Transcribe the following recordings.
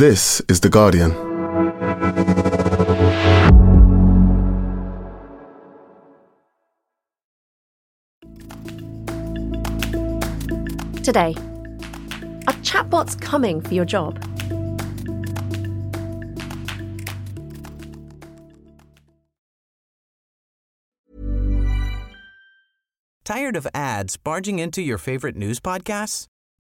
This is The Guardian. Today, are chatbots coming for your job? Tired of ads barging into your favorite news podcasts?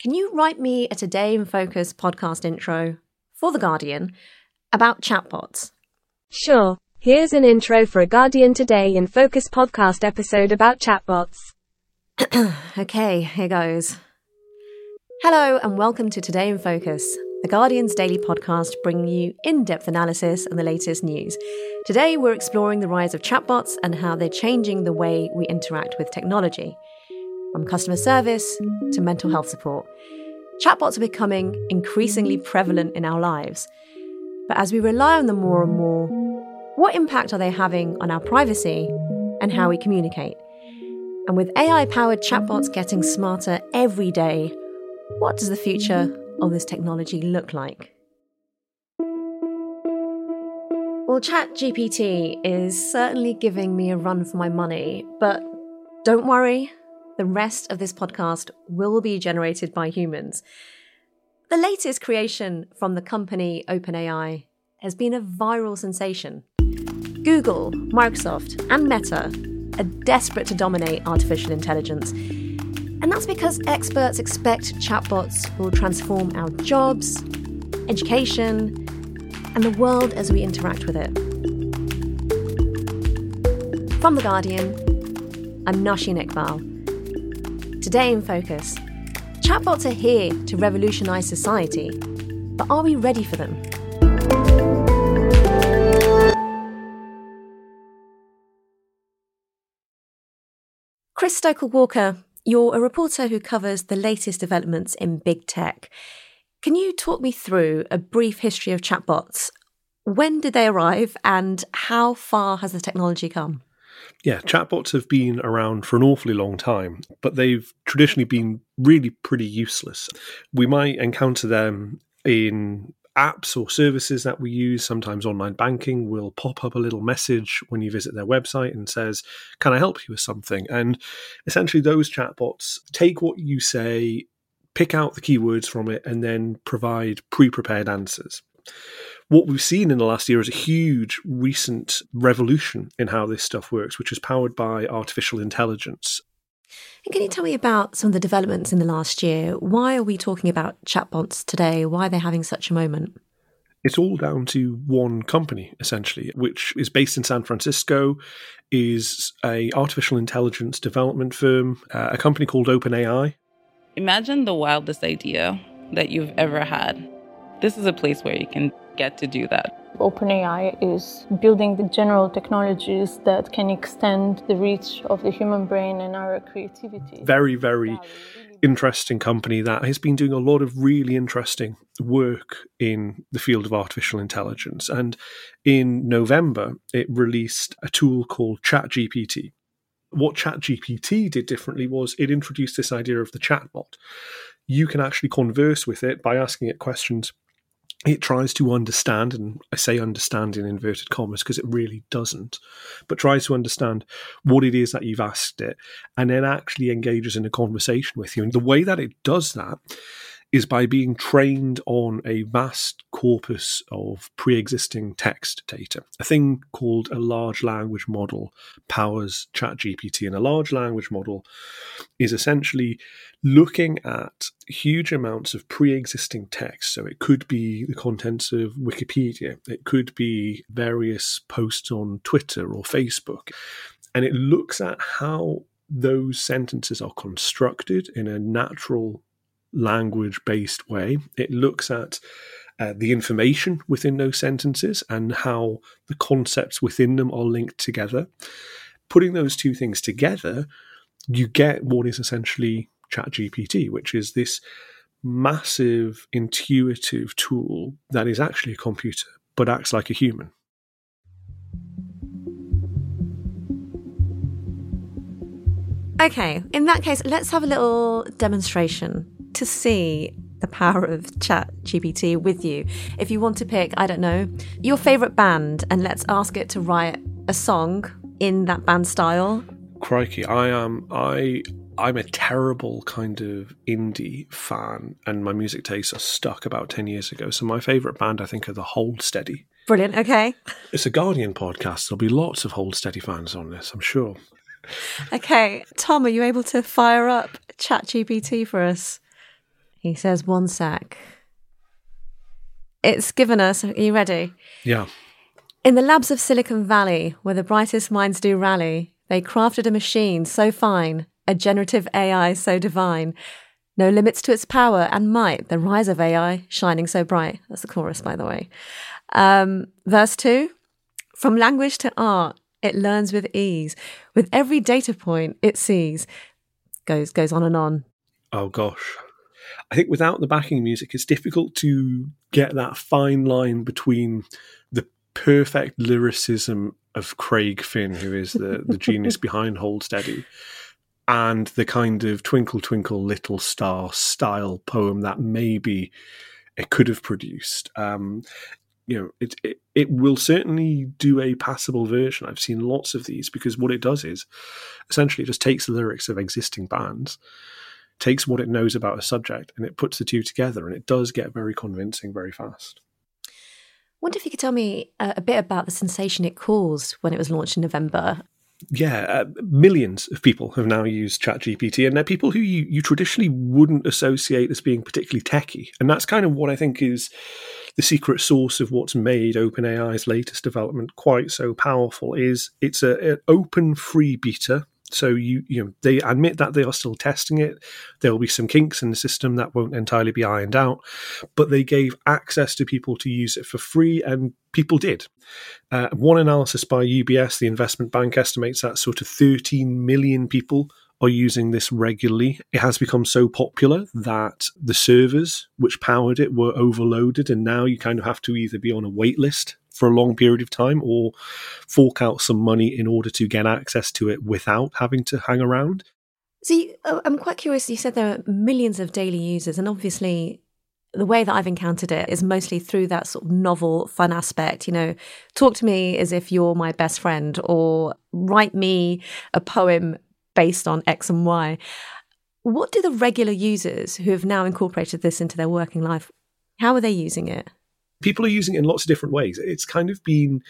can you write me a Today in Focus podcast intro for The Guardian about chatbots? Sure. Here's an intro for a Guardian Today in Focus podcast episode about chatbots. okay, here goes. Hello, and welcome to Today in Focus, the Guardian's daily podcast bringing you in depth analysis and the latest news. Today, we're exploring the rise of chatbots and how they're changing the way we interact with technology. From customer service to mental health support, chatbots are becoming increasingly prevalent in our lives. But as we rely on them more and more, what impact are they having on our privacy and how we communicate? And with AI powered chatbots getting smarter every day, what does the future of this technology look like? Well, ChatGPT is certainly giving me a run for my money, but don't worry, the rest of this podcast will be generated by humans. The latest creation from the company OpenAI has been a viral sensation. Google, Microsoft, and Meta are desperate to dominate artificial intelligence. And that's because experts expect chatbots will transform our jobs, education, and the world as we interact with it. From The Guardian, I'm Nosheen Iqbal. Today in Focus, chatbots are here to revolutionise society, but are we ready for them? Chris Stokel-Walker, you're a reporter who covers the latest developments in big tech. Can you talk me through a brief history of chatbots? When did they arrive and how far has the technology come? Yeah, chatbots have been around for an awfully long time, but they've traditionally been really pretty useless. We might encounter them in apps or services that we use, sometimes online banking, will pop up a little message when you visit their website and says, Can I help you with something? And essentially, those chatbots take what you say, pick out the keywords from it, and then provide pre prepared answers. What we've seen in the last year is a huge recent revolution in how this stuff works, which is powered by artificial intelligence. And can you tell me about some of the developments in the last year? Why are we talking about chatbots today? Why are they having such a moment? It's all down to one company, essentially, which is based in San Francisco, is a artificial intelligence development firm, uh, a company called OpenAI. Imagine the wildest idea that you've ever had. This is a place where you can get to do that. OpenAI is building the general technologies that can extend the reach of the human brain and our creativity. Very, very interesting company that has been doing a lot of really interesting work in the field of artificial intelligence. And in November, it released a tool called ChatGPT. What ChatGPT did differently was it introduced this idea of the chatbot. You can actually converse with it by asking it questions it tries to understand, and I say understand in inverted commas because it really doesn't, but tries to understand what it is that you've asked it and then actually engages in a conversation with you. And the way that it does that is by being trained on a vast corpus of pre existing text data. A thing called a large language model powers ChatGPT, and a large language model is essentially looking at huge amounts of pre existing text. So it could be the contents of Wikipedia, it could be various posts on Twitter or Facebook, and it looks at how those sentences are constructed in a natural language based way. It looks at uh, the information within those sentences and how the concepts within them are linked together. Putting those two things together, you get what is essentially ChatGPT, which is this massive intuitive tool that is actually a computer but acts like a human. Okay, in that case, let's have a little demonstration to see the power of Chat GPT with you. If you want to pick, I don't know, your favorite band and let's ask it to write a song in that band style. Crikey, I am I I'm a terrible kind of indie fan and my music tastes are stuck about 10 years ago. So my favorite band I think are the Hold Steady. Brilliant. Okay. It's a Guardian podcast. There'll be lots of Hold Steady fans on this, I'm sure. Okay, Tom, are you able to fire up chat gpt for us? He says, one sec. It's given us, are you ready? Yeah. In the labs of Silicon Valley, where the brightest minds do rally, they crafted a machine so fine, a generative AI so divine. No limits to its power and might, the rise of AI shining so bright. That's the chorus, by the way. Um, verse 2 From language to art, it learns with ease. With every data point it sees, goes goes on and on. Oh gosh. I think without the backing music, it's difficult to get that fine line between the perfect lyricism of Craig Finn, who is the, the genius behind Hold Steady, and the kind of Twinkle Twinkle Little Star style poem that maybe it could have produced. Um, you know, it, it it will certainly do a passable version. I've seen lots of these because what it does is essentially it just takes the lyrics of existing bands, takes what it knows about a subject, and it puts the two together, and it does get very convincing very fast. I Wonder if you could tell me a, a bit about the sensation it caused when it was launched in November. Yeah, uh, millions of people have now used ChatGPT, and they're people who you, you traditionally wouldn't associate as being particularly techy. And that's kind of what I think is the secret sauce of what's made OpenAI's latest development quite so powerful. Is it's a, an open free beta so you you know they admit that they are still testing it. There will be some kinks in the system that won't entirely be ironed out, but they gave access to people to use it for free, and people did. Uh, one analysis by UBS, the investment bank, estimates that sort of 13 million people are using this regularly. It has become so popular that the servers which powered it were overloaded, and now you kind of have to either be on a wait list for a long period of time or fork out some money in order to get access to it without having to hang around. See, uh, I'm quite curious. You said there are millions of daily users, and obviously, the way that I've encountered it is mostly through that sort of novel, fun aspect. You know, talk to me as if you're my best friend, or write me a poem based on X and Y. What do the regular users who have now incorporated this into their working life, how are they using it? People are using it in lots of different ways. It's kind of been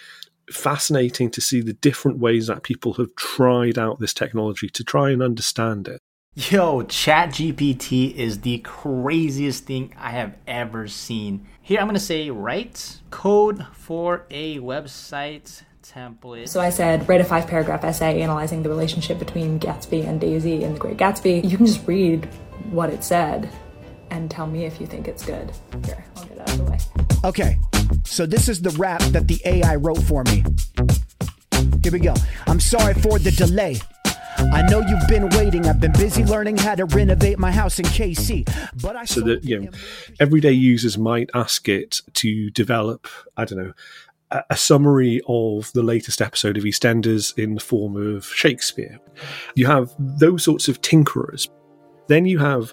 fascinating to see the different ways that people have tried out this technology to try and understand it. Yo, ChatGPT is the craziest thing I have ever seen. Here I'm going to say write code for a website template. So I said, write a five paragraph essay analyzing the relationship between Gatsby and Daisy in The Great Gatsby. You can just read what it said and tell me if you think it's good. Here, I'll get out of the way. Okay, so this is the rap that the AI wrote for me. Here we go. I'm sorry for the delay. I know you've been waiting. I've been busy learning how to renovate my house in KC. But I so that you know, everyday users might ask it to develop. I don't know a summary of the latest episode of EastEnders in the form of Shakespeare. You have those sorts of tinkerers. Then you have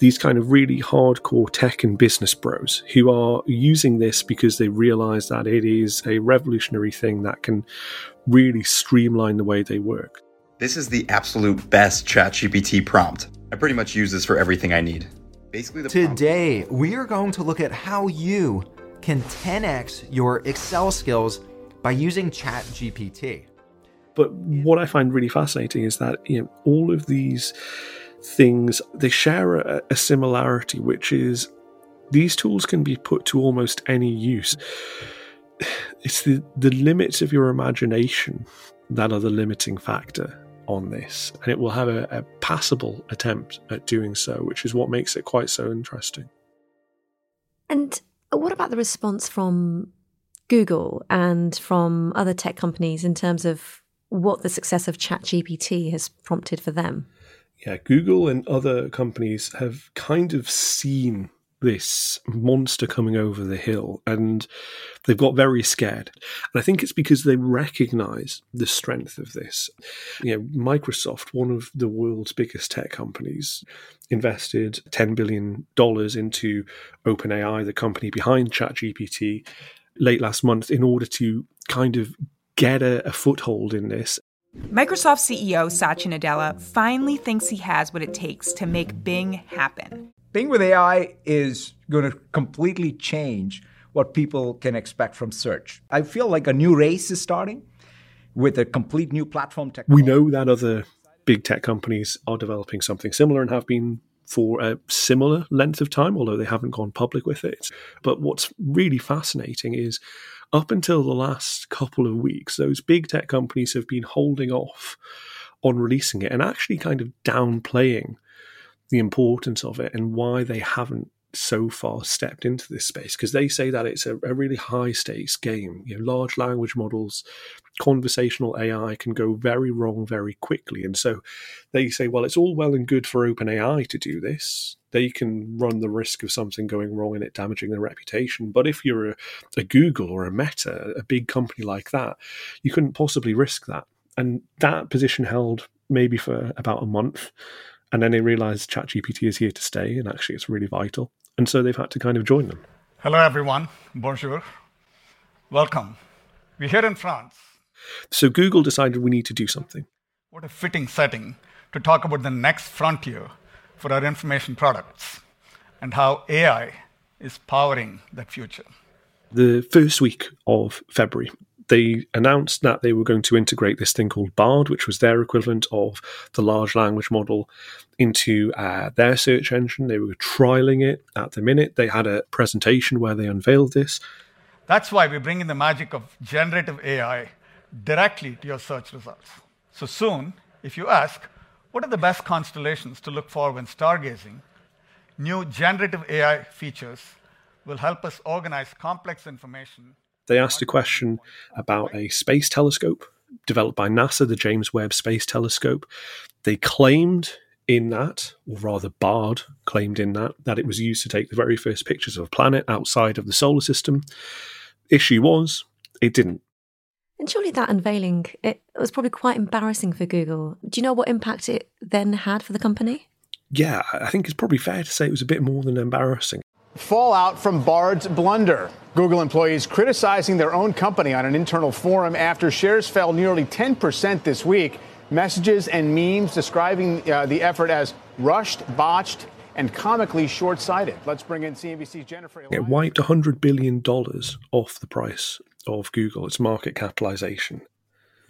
these kind of really hardcore tech and business bros who are using this because they realize that it is a revolutionary thing that can really streamline the way they work. This is the absolute best ChatGPT prompt. I pretty much use this for everything I need. Basically, the today we are going to look at how you can 10x your Excel skills by using ChatGPT. But what I find really fascinating is that you know, all of these things they share a, a similarity, which is these tools can be put to almost any use. It's the, the limits of your imagination that are the limiting factor on this, and it will have a, a passable attempt at doing so, which is what makes it quite so interesting. And What about the response from Google and from other tech companies in terms of what the success of ChatGPT has prompted for them? Yeah, Google and other companies have kind of seen this monster coming over the hill and they've got very scared. And I think it's because they recognize the strength of this. You know, Microsoft, one of the world's biggest tech companies, invested $10 billion into OpenAI, the company behind ChatGPT, late last month in order to kind of get a, a foothold in this Microsoft CEO Satya Nadella finally thinks he has what it takes to make Bing happen. Bing with AI is going to completely change what people can expect from search. I feel like a new race is starting with a complete new platform technology. We know that other big tech companies are developing something similar and have been for a similar length of time, although they haven't gone public with it. But what's really fascinating is up until the last couple of weeks, those big tech companies have been holding off on releasing it and actually kind of downplaying the importance of it and why they haven't so far stepped into this space because they say that it's a, a, really high stakes game. You know, large language models, conversational AI can go very wrong very quickly. And so they say, well, it's all well and good for OpenAI to do this. They can run the risk of something going wrong and it damaging their reputation. But if you're a, a Google or a Meta, a big company like that, you couldn't possibly risk that. And that position held maybe for about a month. And then they realized ChatGPT is here to stay and actually it's really vital. And so they've had to kind of join them. Hello, everyone. Bonjour. Welcome. We're here in France. So Google decided we need to do something. What a fitting setting to talk about the next frontier for our information products and how AI is powering that future. The first week of February, they announced that they were going to integrate this thing called Bard, which was their equivalent of the large language model, into uh, their search engine. They were trialing it at the minute. They had a presentation where they unveiled this. That's why we bring in the magic of generative AI directly to your search results. So soon, if you ask, what are the best constellations to look for when stargazing? New generative AI features will help us organize complex information they asked a question about a space telescope developed by NASA, the James Webb Space Telescope. They claimed in that, or rather, Bard claimed in that, that it was used to take the very first pictures of a planet outside of the solar system. Issue was, it didn't. And surely that unveiling, it was probably quite embarrassing for Google. Do you know what impact it then had for the company? Yeah, I think it's probably fair to say it was a bit more than embarrassing. Fallout from Bard's blunder. Google employees criticizing their own company on an internal forum after shares fell nearly 10% this week. Messages and memes describing uh, the effort as rushed, botched, and comically short sighted. Let's bring in CNBC's Jennifer. It wiped $100 billion off the price of Google, its market capitalization.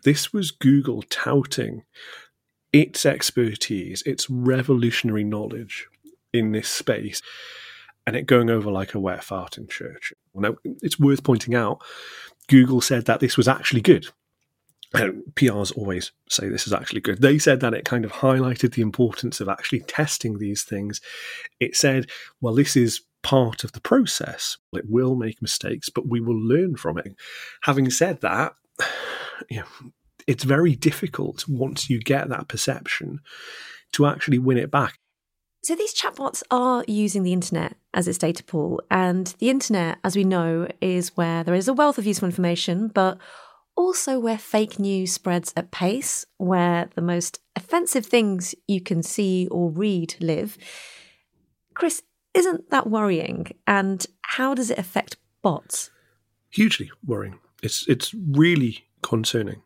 This was Google touting its expertise, its revolutionary knowledge in this space and it going over like a wet fart in church. Now, it's worth pointing out, Google said that this was actually good. Uh, PRs always say this is actually good. They said that it kind of highlighted the importance of actually testing these things. It said, well, this is part of the process. It will make mistakes, but we will learn from it. Having said that, you know, it's very difficult once you get that perception to actually win it back. So these chatbots are using the internet as its data pool, and the internet, as we know, is where there is a wealth of useful information, but also where fake news spreads at pace, where the most offensive things you can see or read live. Chris, isn't that worrying? And how does it affect bots? Hugely worrying. It's it's really concerning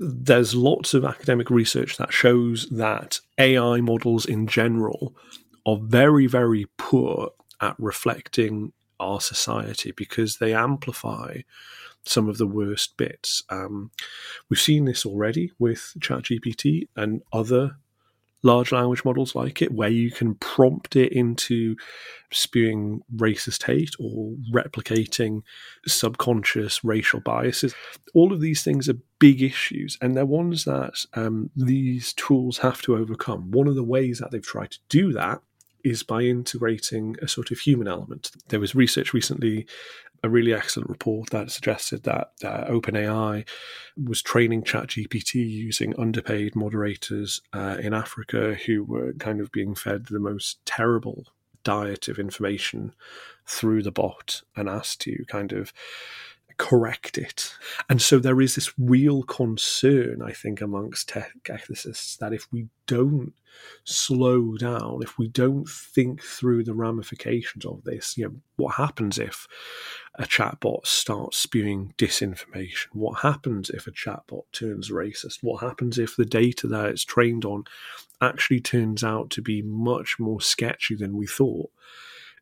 there's lots of academic research that shows that AI models in general are very, very poor at reflecting our society because they amplify some of the worst bits. Um, we've seen this already with ChatGPT and other large language models like it, where you can prompt it into spewing racist hate or replicating subconscious racial biases. All of these things are big issues, and they're ones that um, these tools have to overcome. One of the ways that they've tried to do that is by integrating a sort of human element. There was research recently, a really excellent report that suggested that uh, OpenAI was training ChatGPT using underpaid moderators uh, in Africa who were kind of being fed the most terrible diet of information through the bot and asked to kind of correct it. And so there is this real concern, I think, amongst tech ethicists that if we don't slow down, if we don't think through the ramifications of this, you know, what happens if a chatbot starts spewing disinformation? What happens if a chatbot turns racist? What happens if the data that it's trained on actually turns out to be much more sketchy than we thought?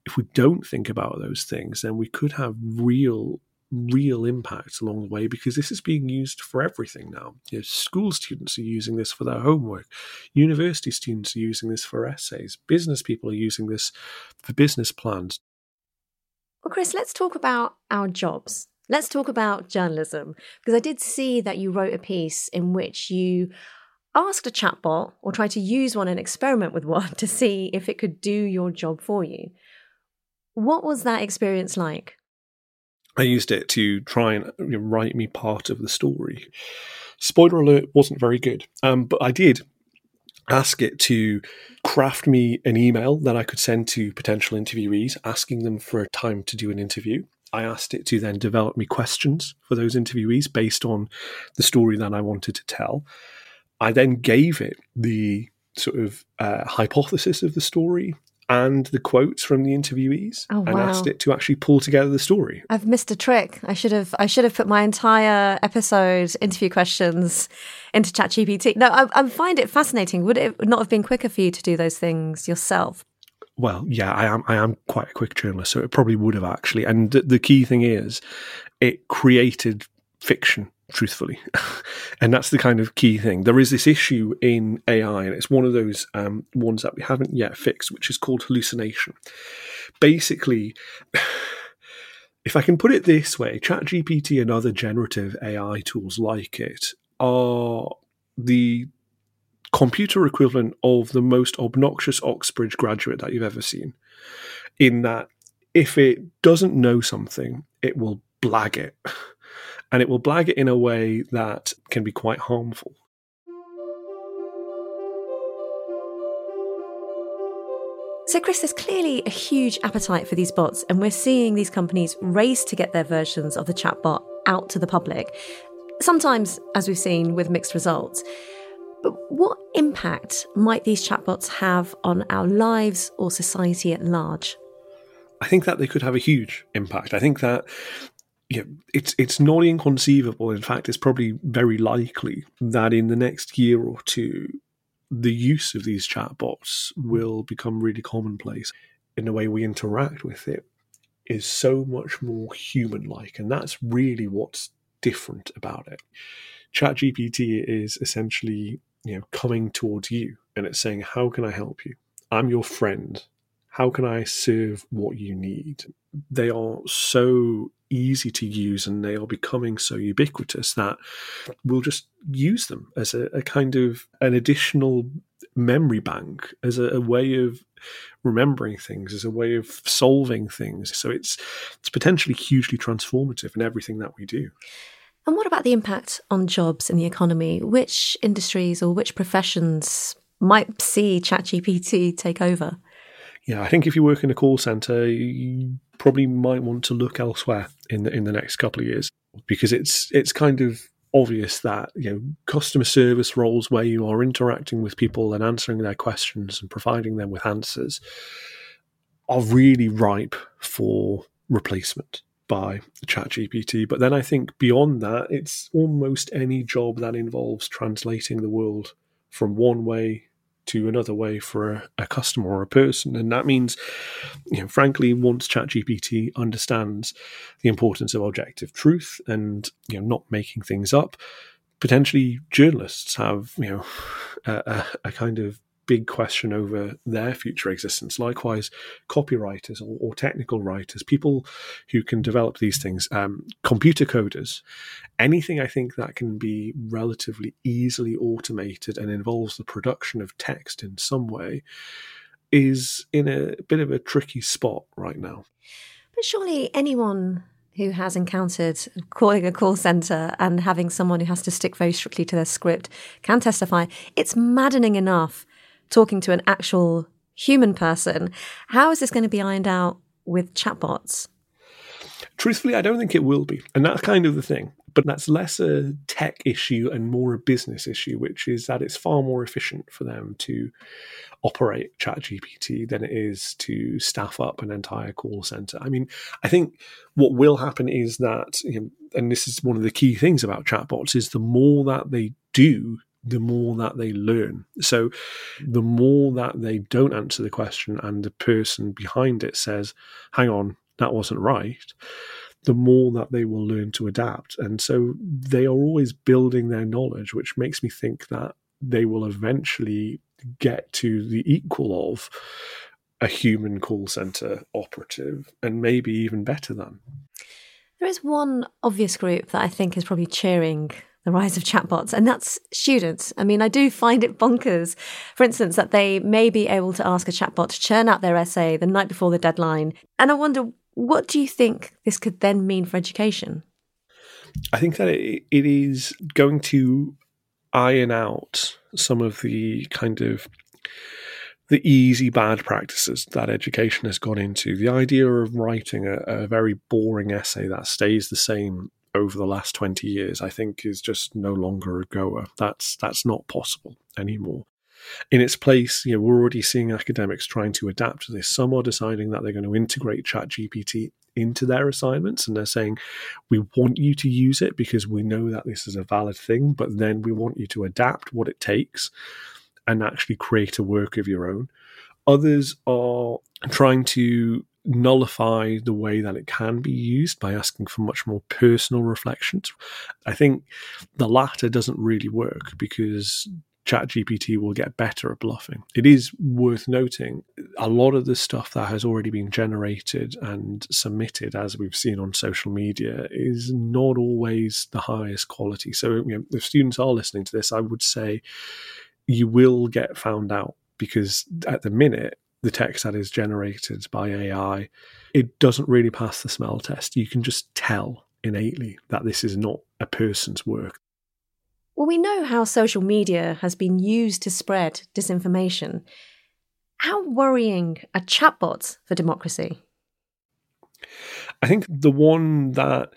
If we don't think about those things, then we could have real real impact along the way because this is being used for everything now. You know, school students are using this for their homework, university students are using this for essays, business people are using this for business plans. Well, Chris, let's talk about our jobs. Let's talk about journalism because I did see that you wrote a piece in which you asked a chatbot or tried to use one and experiment with one to see if it could do your job for you. What was that experience like? I used it to try and write me part of the story. Spoiler alert wasn't very good, um, but I did ask it to craft me an email that I could send to potential interviewees, asking them for a time to do an interview. I asked it to then develop me questions for those interviewees based on the story that I wanted to tell. I then gave it the sort of uh, hypothesis of the story and the quotes from the interviewees oh, and asked it to actually pull together the story. I've missed a trick. I should have I should have put my entire episode interview questions into ChatGPT. No, I, I find it fascinating. Would it not have been quicker for you to do those things yourself? Well, yeah, I am. I am quite a quick journalist, so it probably would have actually. And the, the key thing is, it created fiction truthfully. and that's the kind of key thing. There is this issue in AI, and it's one of those um, ones that we haven't yet fixed, which is called hallucination. Basically, if I can put it this way, ChatGPT and other generative AI tools like it are the computer equivalent of the most obnoxious Oxbridge graduate that you've ever seen. In that, if it doesn't know something, it will blag it and it will blag it in a way that can be quite harmful. So, Chris, there's clearly a huge appetite for these bots, and we're seeing these companies race to get their versions of the chatbot out to the public. Sometimes, as we've seen, with mixed results. But what impact might these chatbots have on our lives or society at large? I think that they could have a huge impact. I think that yeah, it's it's not inconceivable. In fact, it's probably very likely that in the next year or two, the use of these chatbots will become really commonplace. In the way we interact with it is so much more human-like, and that's really what's different about it. ChatGPT is essentially you know coming towards you, and it's saying, "How can I help you? I'm your friend. How can I serve what you need?" They are so easy to use and they are becoming so ubiquitous that we'll just use them as a, a kind of an additional memory bank, as a, a, way of remembering things, as a way of solving things. So it's it's potentially hugely transformative in everything that we do. And what about the impact on jobs and the economy? Which industries or which professions might see ChatGPT take over? Yeah, I think if you work in a call center, you probably might want to look elsewhere in the, in the next couple of years because it's it's kind of obvious that you know customer service roles where you are interacting with people and answering their questions and providing them with answers are really ripe for replacement by ChatGPT. But then I think beyond that, it's almost any job that involves translating the world from one way to another way for a, a, customer or a person. And that means, you know, frankly, once ChatGPT understands the importance of objective truth and you know not making things up, potentially journalists have you know a, a, a kind of big question over their future existence. Likewise, copywriters or, or technical writers, people who can develop these things, um, computer coders, anything I think that can be relatively easily automated and involves the production of text in some way is in a bit of a tricky spot right now. But surely anyone who has encountered calling a call center and having someone who has to stick very strictly to their script can testify. It's maddening enough talking to an actual human person. How is this going to be ironed out with chatbots? Truthfully, I don't think it will be. And that's kind of the thing. But that's less a tech issue and more a business issue, which is that it's far more efficient for them to operate ChatGPT than it is to staff up an entire call center. I mean, I think what will happen is that, you know, and this is one of the key things about chatbots, is the more that they do the more that they learn. So, the more that they don't answer the question and the person behind it says, hang on, that wasn't right, the more that they will learn to adapt. And so they are always building their knowledge, which makes me think that they will eventually get to the equal of a human call center operative and maybe even better than. There is one obvious group that I think is probably cheering the rise of chatbots, and that's students. I mean, I do find it bonkers, for instance, that they may be able to ask a chatbot to churn out their essay the night before the deadline. And I wonder what do you think this could then mean for education? I think that it, is going to iron out some of the kind of the easy bad practices that education has gone into. The idea of writing a, a, very boring essay that stays the same over the last 20 years, I think is just no longer a goer. That's that's not possible anymore. In its place, you know, we're already seeing academics trying to adapt to this. Some are deciding that they're going to integrate ChatGPT into their assignments and they're saying, we want you to use it because we know that this is a valid thing, but then we want you to adapt what it takes and actually create a work of your own. Others are trying to nullify the way that it can be used by asking for much more personal reflections. I think the latter doesn't really work because ChatGPT will get better at bluffing. It is worth noting a lot of the stuff that has already been generated and submitted, as we've seen on social media, is not always the highest quality. So, you know, if students are listening to this, I would say you will get found out because at the minute, the text that is generated by AI, it doesn't really pass the smell test. You can just tell innately that this is not a person's work. Well, we know how social media has been used to spread disinformation. How worrying are chatbots for democracy? I think the one that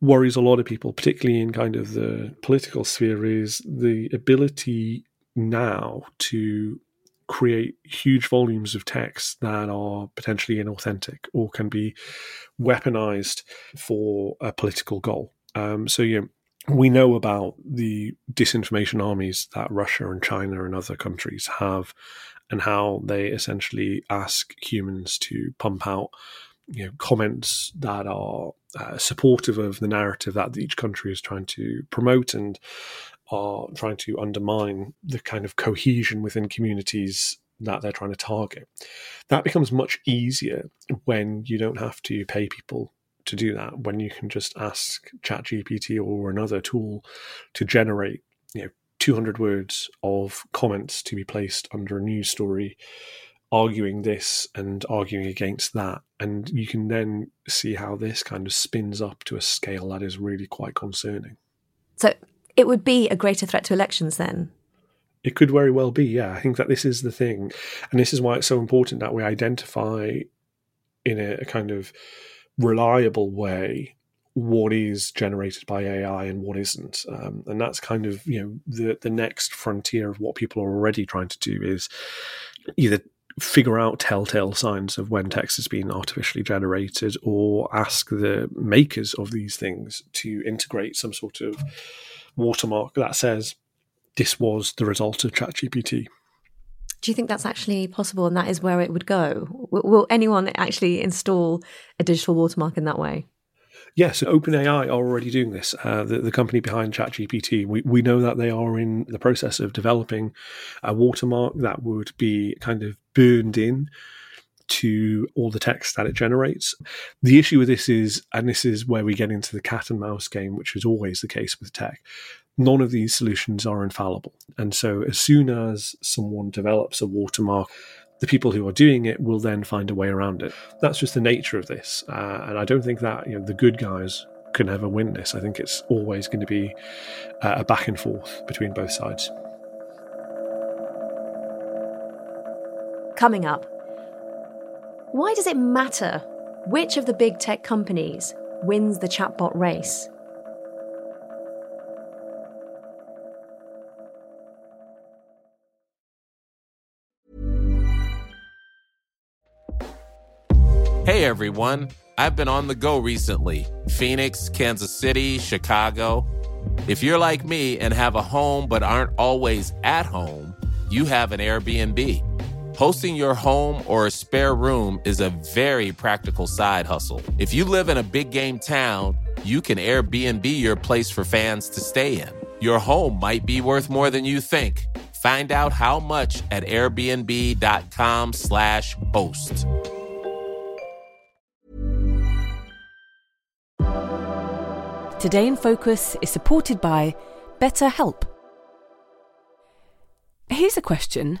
worries a lot of people, particularly in kind of the political sphere, is the ability now to create huge volumes of text that are potentially inauthentic or can be weaponized for a political goal. Um, so, you know, we know about the disinformation armies that Russia and China and other countries have, and how they essentially ask humans to pump out you know, comments that are uh, supportive of the narrative that each country is trying to promote and are trying to undermine the kind of cohesion within communities that they're trying to target. That becomes much easier when you don't have to pay people to do that when you can just ask ChatGPT or another tool to generate, you know, 200 words of comments to be placed under a news story arguing this and arguing against that. And you can then see how this kind of spins up to a scale that is really quite concerning. So it would be a greater threat to elections then? It could very well be, yeah. I think that this is the thing. And this is why it's so important that we identify in a, a kind of reliable way what is generated by AI and what isn't. Um, and that's kind of you know the the next frontier of what people are already trying to do is either figure out telltale signs of when text has been artificially generated or ask the makers of these things to integrate some sort of watermark that says this was the result of ChatGPT. Do you think that's actually possible and that is where it would go? Will anyone actually install a digital watermark in that way? Yes, OpenAI are already doing this. Uh, the, the, company behind ChatGPT, we, we know that they are in the process of developing a watermark that would be kind of burned in to all the text that it generates. The issue with this is, and this is where we get into the cat and mouse game, which is always the case with tech, none of these solutions are infallible. And so, as soon as someone develops a watermark the people who are doing it will then find a way around it. That's just the nature of this, uh, and I don't think that you know the good guys can ever win this. I think it's always going to be uh, a back and forth between both sides. Coming up, why does it matter which of the big tech companies wins the chatbot race? Hey everyone, I've been on the go recently Phoenix, Kansas City, Chicago. If you're like me and have a home but aren't always at home, you have an Airbnb. Hosting your home or a spare room is a very practical side hustle. If you live in a big game town, you can Airbnb your place for fans to stay in. Your home might be worth more than you think. Find out how much at airbnb.com/slash host. Today in Focus is supported by BetterHelp. Here's a question.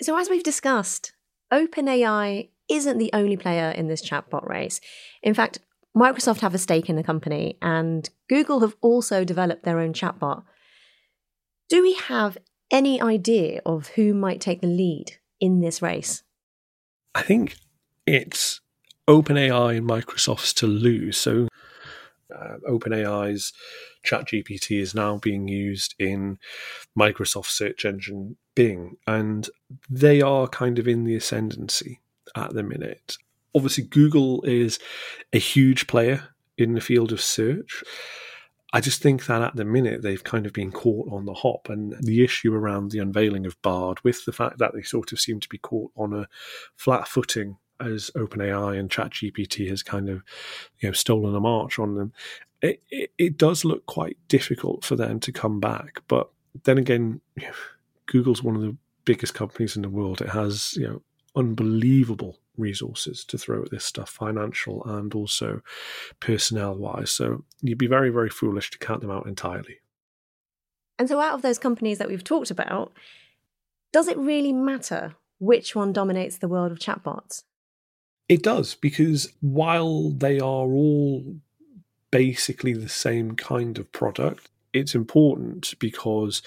So, as we've discussed, OpenAI isn't the only player in this chatbot race. In fact, Microsoft have a stake in the company, and Google have also developed their own chatbot. Do we have any idea of who might take the lead in this race? I think it's OpenAI and Microsoft's to lose. So, uh, OpenAI's ChatGPT is now being used in Microsoft search engine Bing, and they are kind of in the ascendancy at the minute. Obviously, Google is a huge player in the field of search. I just think that at the minute they've kind of been caught on the hop, and the issue around the unveiling of Bard, with the fact that they sort of seem to be caught on a flat footing as OpenAI and ChatGPT has kind of you know stolen a march on them, it, it, it does look quite difficult for them to come back. But then again, Google's one of the biggest companies in the world. It has, you know, unbelievable resources to throw at this stuff, financial and also personnel wise. So you'd be very, very foolish to count them out entirely. And so, out of those companies that we've talked about, does it really matter which one dominates the world of chatbots? It does, because while they are all basically the same kind of product, it's important because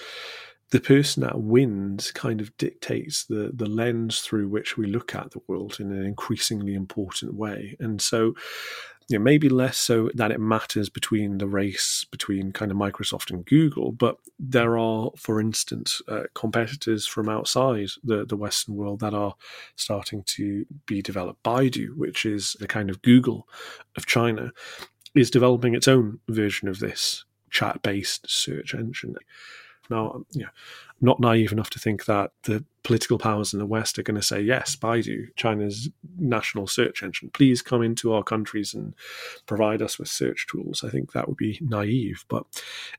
the person that wins kind of dictates the the lens through which we look at the world in an increasingly important way. And so you know, maybe less so that it matters between the race between kind of Microsoft and Google, but there are, for instance, uh, competitors from outside the, the Western world that are starting to be developed. Baidu, which is the kind of Google of China, is developing its own version of this chat based search engine. Now, um, I'm not naive enough to think that the political powers in the West are going to say, yes, Baidu, China's national search engine, please come into our countries and provide us with search tools. I think that would be naive. But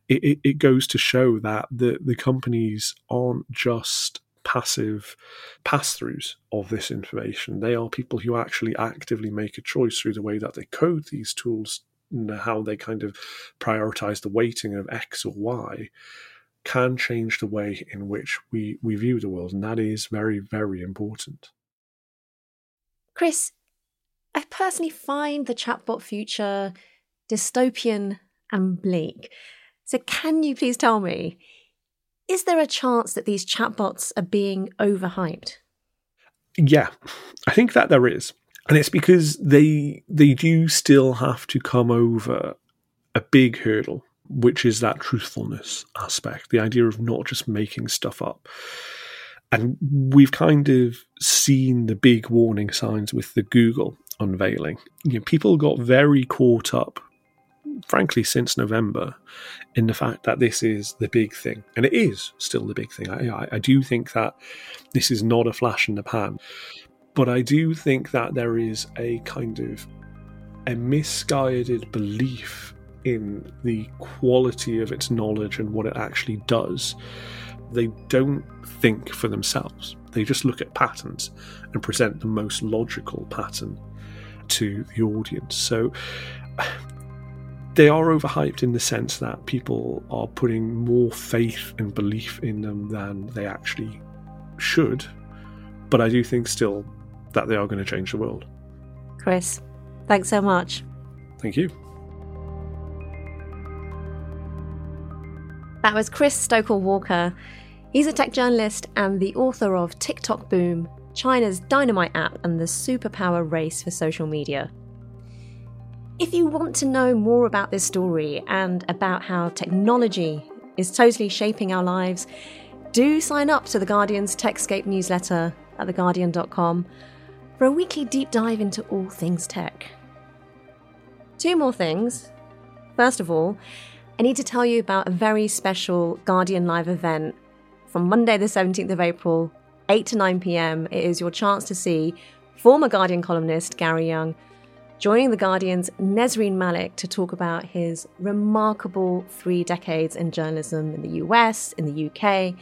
it, it, it goes to show that the, the companies aren't just passive pass throughs of this information. They are people who actually actively make a choice through the way that they code these tools and how they kind of prioritize the weighting of X or Y can change the way in which we, we view the world. And that is very, very important. Chris, I personally find the chatbot future dystopian and bleak. So, can you please tell me, is there a chance that these chatbots are being overhyped? Yeah, I think that there is. And it's because they they do still have to come over a big hurdle, which is that truthfulness aspect, the idea of not just making stuff up. And we've kind of seen the big warning signs with the Google unveiling. You know, people got very caught up frankly, since November, in the fact that this is the big thing. And it is still the big thing. I, I, I do think that this is not a flash in the pan. But I do think that there is a kind of a misguided belief in the quality of its knowledge and what it actually does. They don't think for themselves. They just look at patterns and present the most logical pattern to the audience. So they are overhyped in the sense that people are putting more faith and belief in them than they actually should. But I do think still that they are going to change the world. Chris, thanks so much. Thank you. That was Chris Stokel Walker. He's a tech journalist and the author of TikTok Boom, China's dynamite app, and the superpower race for social media. If you want to know more about this story and about how technology is totally shaping our lives, do sign up to The Guardian's Techscape newsletter at theguardian.com for a weekly deep dive into all things tech. Two more things. First of all, I need to tell you about a very special Guardian Live event from Monday, the 17th of April, 8 to 9 pm. It is your chance to see former Guardian columnist Gary Younge joining The Guardian's Nesrine Malik to talk about his remarkable three decades in journalism in the US, in the UK,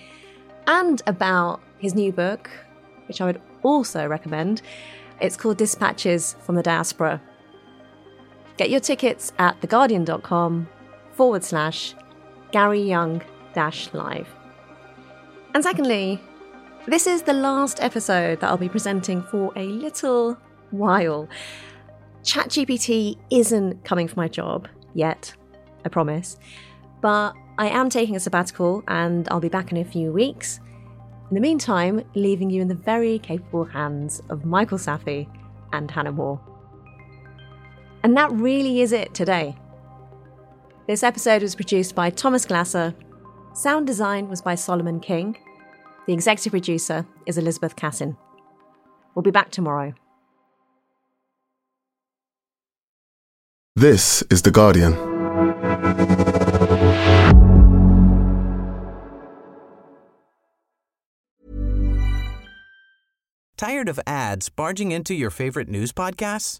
and about his new book, which I would also recommend. It's called Dispatches from the Diaspora. Get your tickets at theguardian.com forward slash Gary Younge dash live. And secondly, this is the last episode that I'll be presenting for a little while. ChatGPT isn't coming for my job yet, I promise. But I am taking a sabbatical and I'll be back in a few weeks. In the meantime, leaving you in the very capable hands of Michael Safi and Hannah Moore. And that really is it today. This episode was produced by Thomas Glasser. Sound design was by Solomon King. The executive producer is Elizabeth Cassin. We'll be back tomorrow. This is The Guardian. Tired of ads barging into your favorite news podcasts?